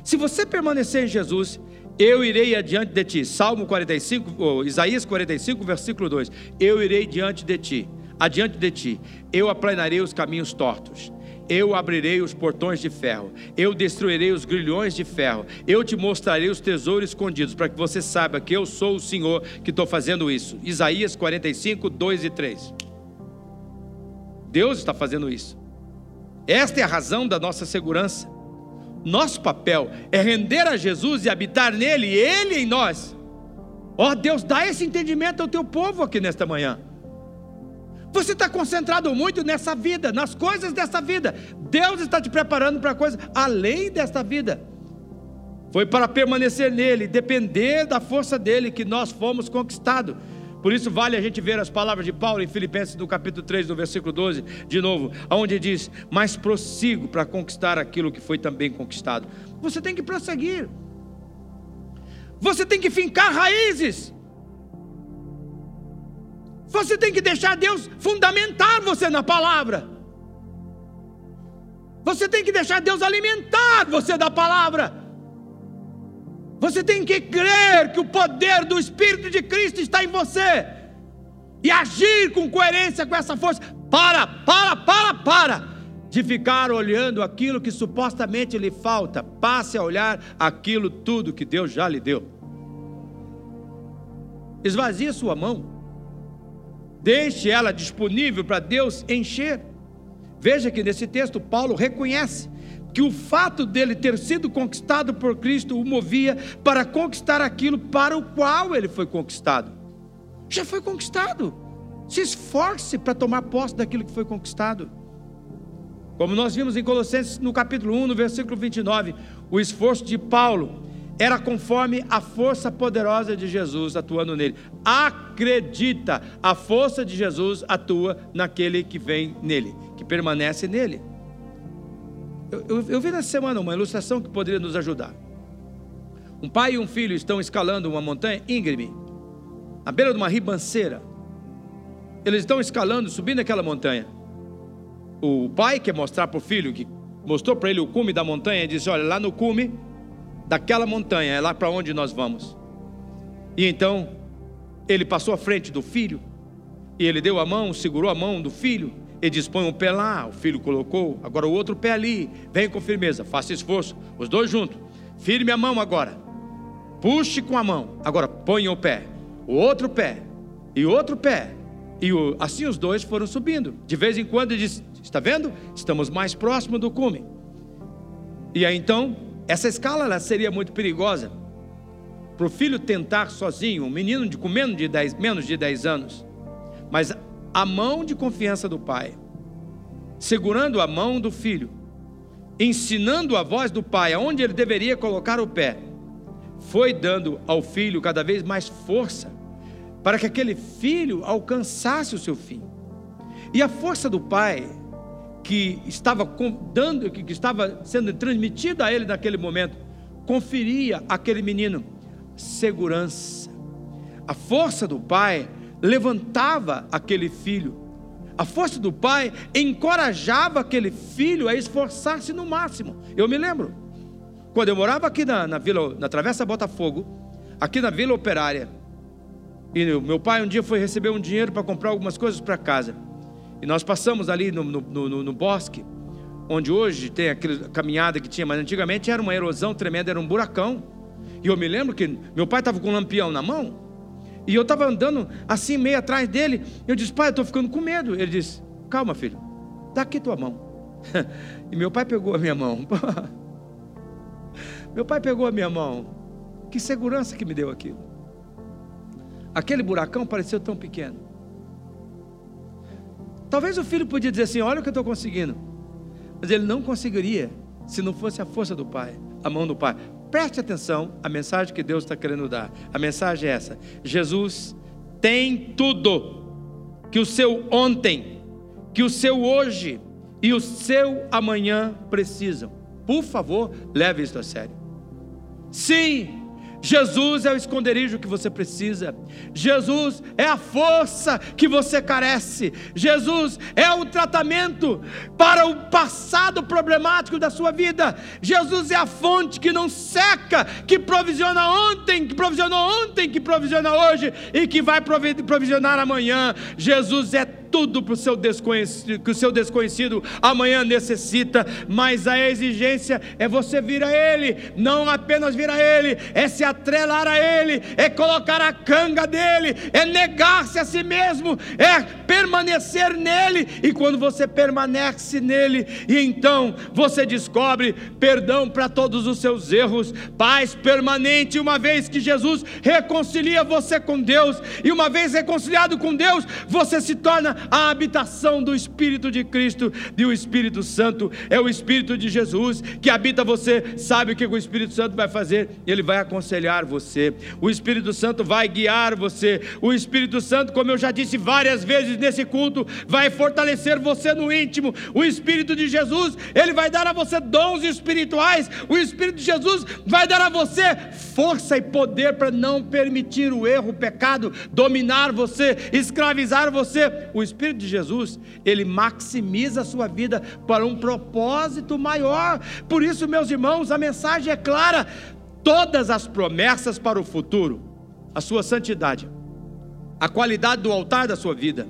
Se você permanecer em Jesus, eu irei adiante de ti. Salmo 45, ou Isaías 45, versículo 2. Eu irei diante de ti, adiante de ti. Eu aplanarei os caminhos tortos. Eu abrirei os portões de ferro, eu destruirei os grilhões de ferro, eu te mostrarei os tesouros escondidos, para que você saiba que eu sou o Senhor que estou fazendo isso. Isaías 45, 2 e 3. Deus está fazendo isso. Esta é a razão da nossa segurança. Nosso papel é render a Jesus e habitar nele, ele em nós. Ó oh, Deus, dá esse entendimento ao teu povo aqui nesta manhã. Você está concentrado muito nessa vida, nas coisas dessa vida. Deus está te preparando para coisas além desta vida. Foi para permanecer nele, depender da força dele que nós fomos conquistados. Por isso vale a gente ver as palavras de Paulo em Filipenses no capítulo 3, no versículo 12, de novo, onde diz: "Mas prossigo para conquistar aquilo que foi também conquistado". Você tem que prosseguir. Você tem que fincar raízes. Você tem que deixar Deus fundamentar você na palavra. Você tem que deixar Deus alimentar você da palavra. Você tem que crer que o poder do Espírito de Cristo está em você e agir com coerência com essa força. Para, para, para, para de ficar olhando aquilo que supostamente lhe falta. Passe a olhar aquilo tudo que Deus já lhe deu. Esvazie sua mão. Deixe ela disponível para Deus encher. Veja que nesse texto Paulo reconhece que o fato dele ter sido conquistado por Cristo o movia para conquistar aquilo para o qual ele foi conquistado. Já foi conquistado. Se esforce para tomar posse daquilo que foi conquistado. Como nós vimos em Colossenses no capítulo 1, no versículo 29, o esforço de Paulo era conforme a força poderosa de Jesus atuando nele. Acredita, a força de Jesus atua naquele que vem nele, que permanece nele. Eu, eu, eu vi nessa semana uma ilustração que poderia nos ajudar. Um pai e um filho estão escalando uma montanha íngreme, à beira de uma ribanceira. Eles estão escalando, subindo aquela montanha. O pai quer mostrar para o filho, que mostrou para ele o cume da montanha, e disse: Olha, lá no cume daquela montanha, é lá para onde nós vamos. E então, ele passou à frente do filho, e ele deu a mão, segurou a mão do filho, ele diz: põe um pé lá, o filho colocou, agora o outro pé ali, vem com firmeza, faça esforço, os dois juntos, firme a mão agora, puxe com a mão, agora põe o pé, o outro pé, e outro pé, e o, assim os dois foram subindo. De vez em quando ele diz: Está vendo? Estamos mais próximos do cume. E aí então, essa escala ela seria muito perigosa para o filho tentar sozinho, um menino de com menos de 10, menos de 10 anos. Mas a mão de confiança do pai, segurando a mão do filho, ensinando a voz do pai aonde ele deveria colocar o pé, foi dando ao filho cada vez mais força para que aquele filho alcançasse o seu fim. E a força do pai que estava dando, que estava sendo transmitida a ele naquele momento, conferia àquele menino segurança. A força do pai levantava aquele filho. A força do pai encorajava aquele filho a esforçar-se no máximo. Eu me lembro, quando eu morava aqui na, na vila, na Travessa Botafogo, aqui na Vila Operária, e meu pai um dia foi receber um dinheiro para comprar algumas coisas para casa. E nós passamos ali no, no, no, no, bosque, onde hoje tem aquela caminhada que tinha, mas antigamente era uma erosão tremenda, era um buracão. E eu me lembro que meu pai estava com um lampião na mão, e eu estava andando assim, meio atrás dele. Eu disse, pai, eu estou ficando com medo. Ele disse, calma, filho, dá aqui tua mão. <laughs> e meu pai pegou a minha mão. <laughs> meu pai pegou a minha mão. Que segurança que me deu aquilo. Aquele buracão pareceu tão pequeno. Talvez o filho podia dizer assim: Olha o que eu estou conseguindo. Mas ele não conseguiria se não fosse a força do pai, a mão do pai. Preste atenção à mensagem que Deus está querendo dar. A mensagem é essa: Jesus tem tudo que o seu ontem, que o seu hoje e o seu amanhã precisam. Por favor, leve isso a sério. Sim, Jesus é o esconderijo que você precisa. Jesus é a força que você carece. Jesus é o tratamento para o passado problemático da sua vida. Jesus é a fonte que não seca, que provisiona ontem, que provisionou ontem, que provisiona hoje e que vai provisionar amanhã. Jesus é tudo para o seu desconhecido, que o seu desconhecido amanhã necessita, mas a exigência é você vir a Ele, não apenas vir a Ele, é se atrelar a Ele, é colocar a canga dele, é negar-se a si mesmo, é permanecer nele, e quando você permanece nele, e então você descobre perdão para todos os seus erros, paz permanente, uma vez que Jesus reconcilia você com Deus, e uma vez reconciliado com Deus, você se torna a habitação do Espírito de Cristo e o Espírito Santo é o Espírito de Jesus que habita você. Sabe o que o Espírito Santo vai fazer? Ele vai aconselhar você, o Espírito Santo vai guiar você, o Espírito Santo, como eu já disse várias vezes nesse culto, vai fortalecer você no íntimo. O Espírito de Jesus, ele vai dar a você dons espirituais. O Espírito de Jesus vai dar a você força e poder para não permitir o erro, o pecado dominar você, escravizar você. O Espírito de Jesus, ele maximiza a sua vida para um propósito maior. Por isso, meus irmãos, a mensagem é clara: todas as promessas para o futuro, a sua santidade, a qualidade do altar da sua vida,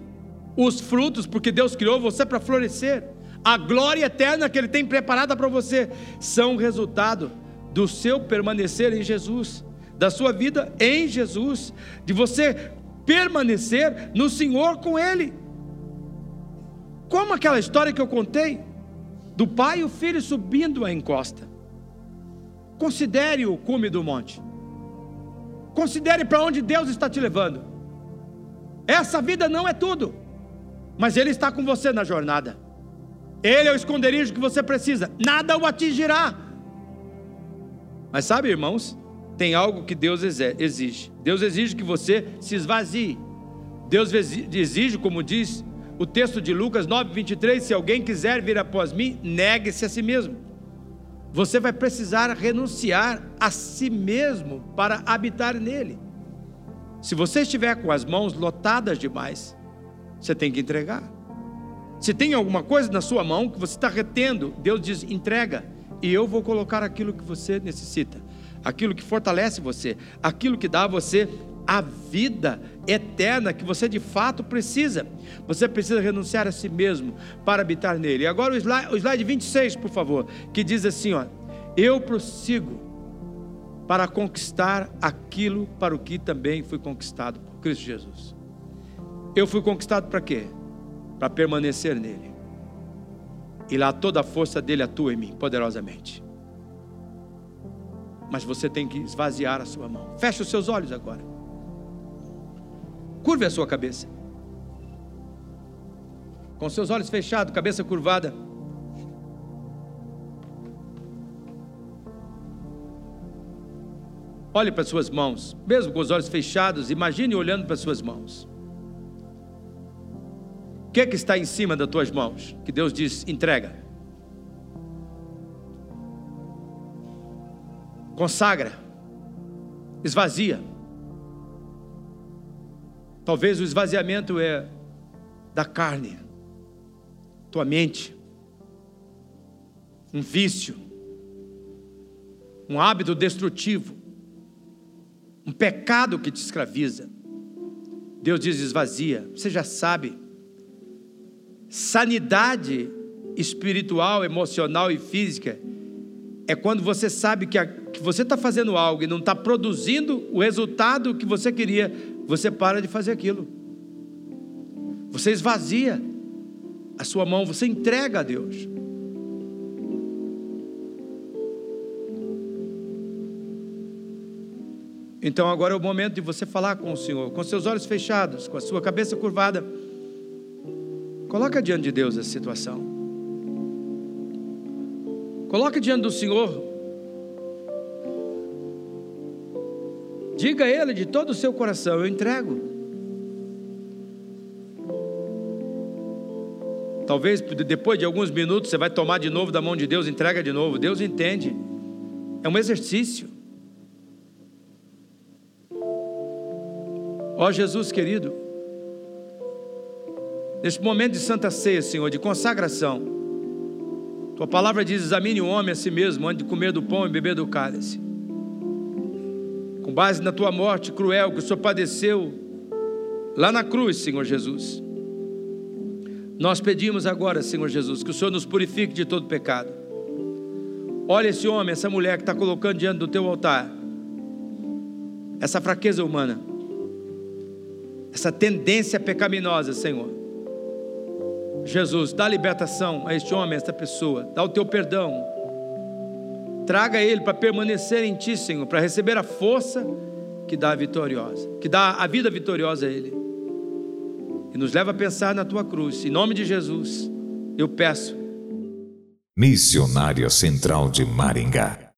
os frutos, porque Deus criou você para florescer, a glória eterna que Ele tem preparada para você, são resultado do seu permanecer em Jesus, da sua vida em Jesus, de você permanecer no Senhor com Ele. Como aquela história que eu contei do pai e o filho subindo a encosta. Considere o cume do monte. Considere para onde Deus está te levando. Essa vida não é tudo, mas Ele está com você na jornada. Ele é o esconderijo que você precisa, nada o atingirá. Mas sabe, irmãos, tem algo que Deus exige. Deus exige que você se esvazie. Deus exige, como diz o texto de Lucas 9, 23, se alguém quiser vir após mim, negue-se a si mesmo. Você vai precisar renunciar a si mesmo para habitar nele. Se você estiver com as mãos lotadas demais, você tem que entregar. Se tem alguma coisa na sua mão que você está retendo, Deus diz: entrega, e eu vou colocar aquilo que você necessita, aquilo que fortalece você, aquilo que dá a você a vida eterna que você de fato precisa. Você precisa renunciar a si mesmo para habitar nele. E agora o slide, o slide 26, por favor, que diz assim: ó, Eu prossigo para conquistar aquilo para o que também fui conquistado por Cristo Jesus. Eu fui conquistado para quê? Para permanecer nele. E lá toda a força dele atua em mim poderosamente. Mas você tem que esvaziar a sua mão. Feche os seus olhos agora. Curve a sua cabeça. Com seus olhos fechados, cabeça curvada. Olhe para suas mãos, mesmo com os olhos fechados, imagine olhando para suas mãos. O que, é que está em cima das tuas mãos? Que Deus diz: entrega. Consagra. Esvazia. Talvez o esvaziamento é da carne, tua mente, um vício, um hábito destrutivo, um pecado que te escraviza. Deus diz: esvazia, você já sabe. Sanidade espiritual, emocional e física é quando você sabe que, a, que você está fazendo algo e não está produzindo o resultado que você queria, você para de fazer aquilo. Você esvazia a sua mão, você entrega a Deus. Então agora é o momento de você falar com o Senhor, com seus olhos fechados, com a sua cabeça curvada. Coloca diante de Deus essa situação. Coloca diante do Senhor Diga a Ele de todo o seu coração: Eu entrego. Talvez depois de alguns minutos você vai tomar de novo da mão de Deus, entrega de novo. Deus entende. É um exercício. Ó Jesus querido, neste momento de santa ceia, Senhor, de consagração, tua palavra diz: examine o homem a si mesmo antes de comer do pão e beber do cálice. Com base na tua morte cruel que o Senhor padeceu lá na cruz, Senhor Jesus. Nós pedimos agora, Senhor Jesus, que o Senhor nos purifique de todo pecado. Olha esse homem, essa mulher que está colocando diante do teu altar, essa fraqueza humana, essa tendência pecaminosa, Senhor. Jesus, dá libertação a este homem, a esta pessoa, dá o teu perdão. Traga ele para permanecer em ti, Senhor, para receber a força que dá a vitoriosa, que dá a vida vitoriosa a ele e nos leva a pensar na tua cruz. Em nome de Jesus, eu peço. Missionária Central de Maringá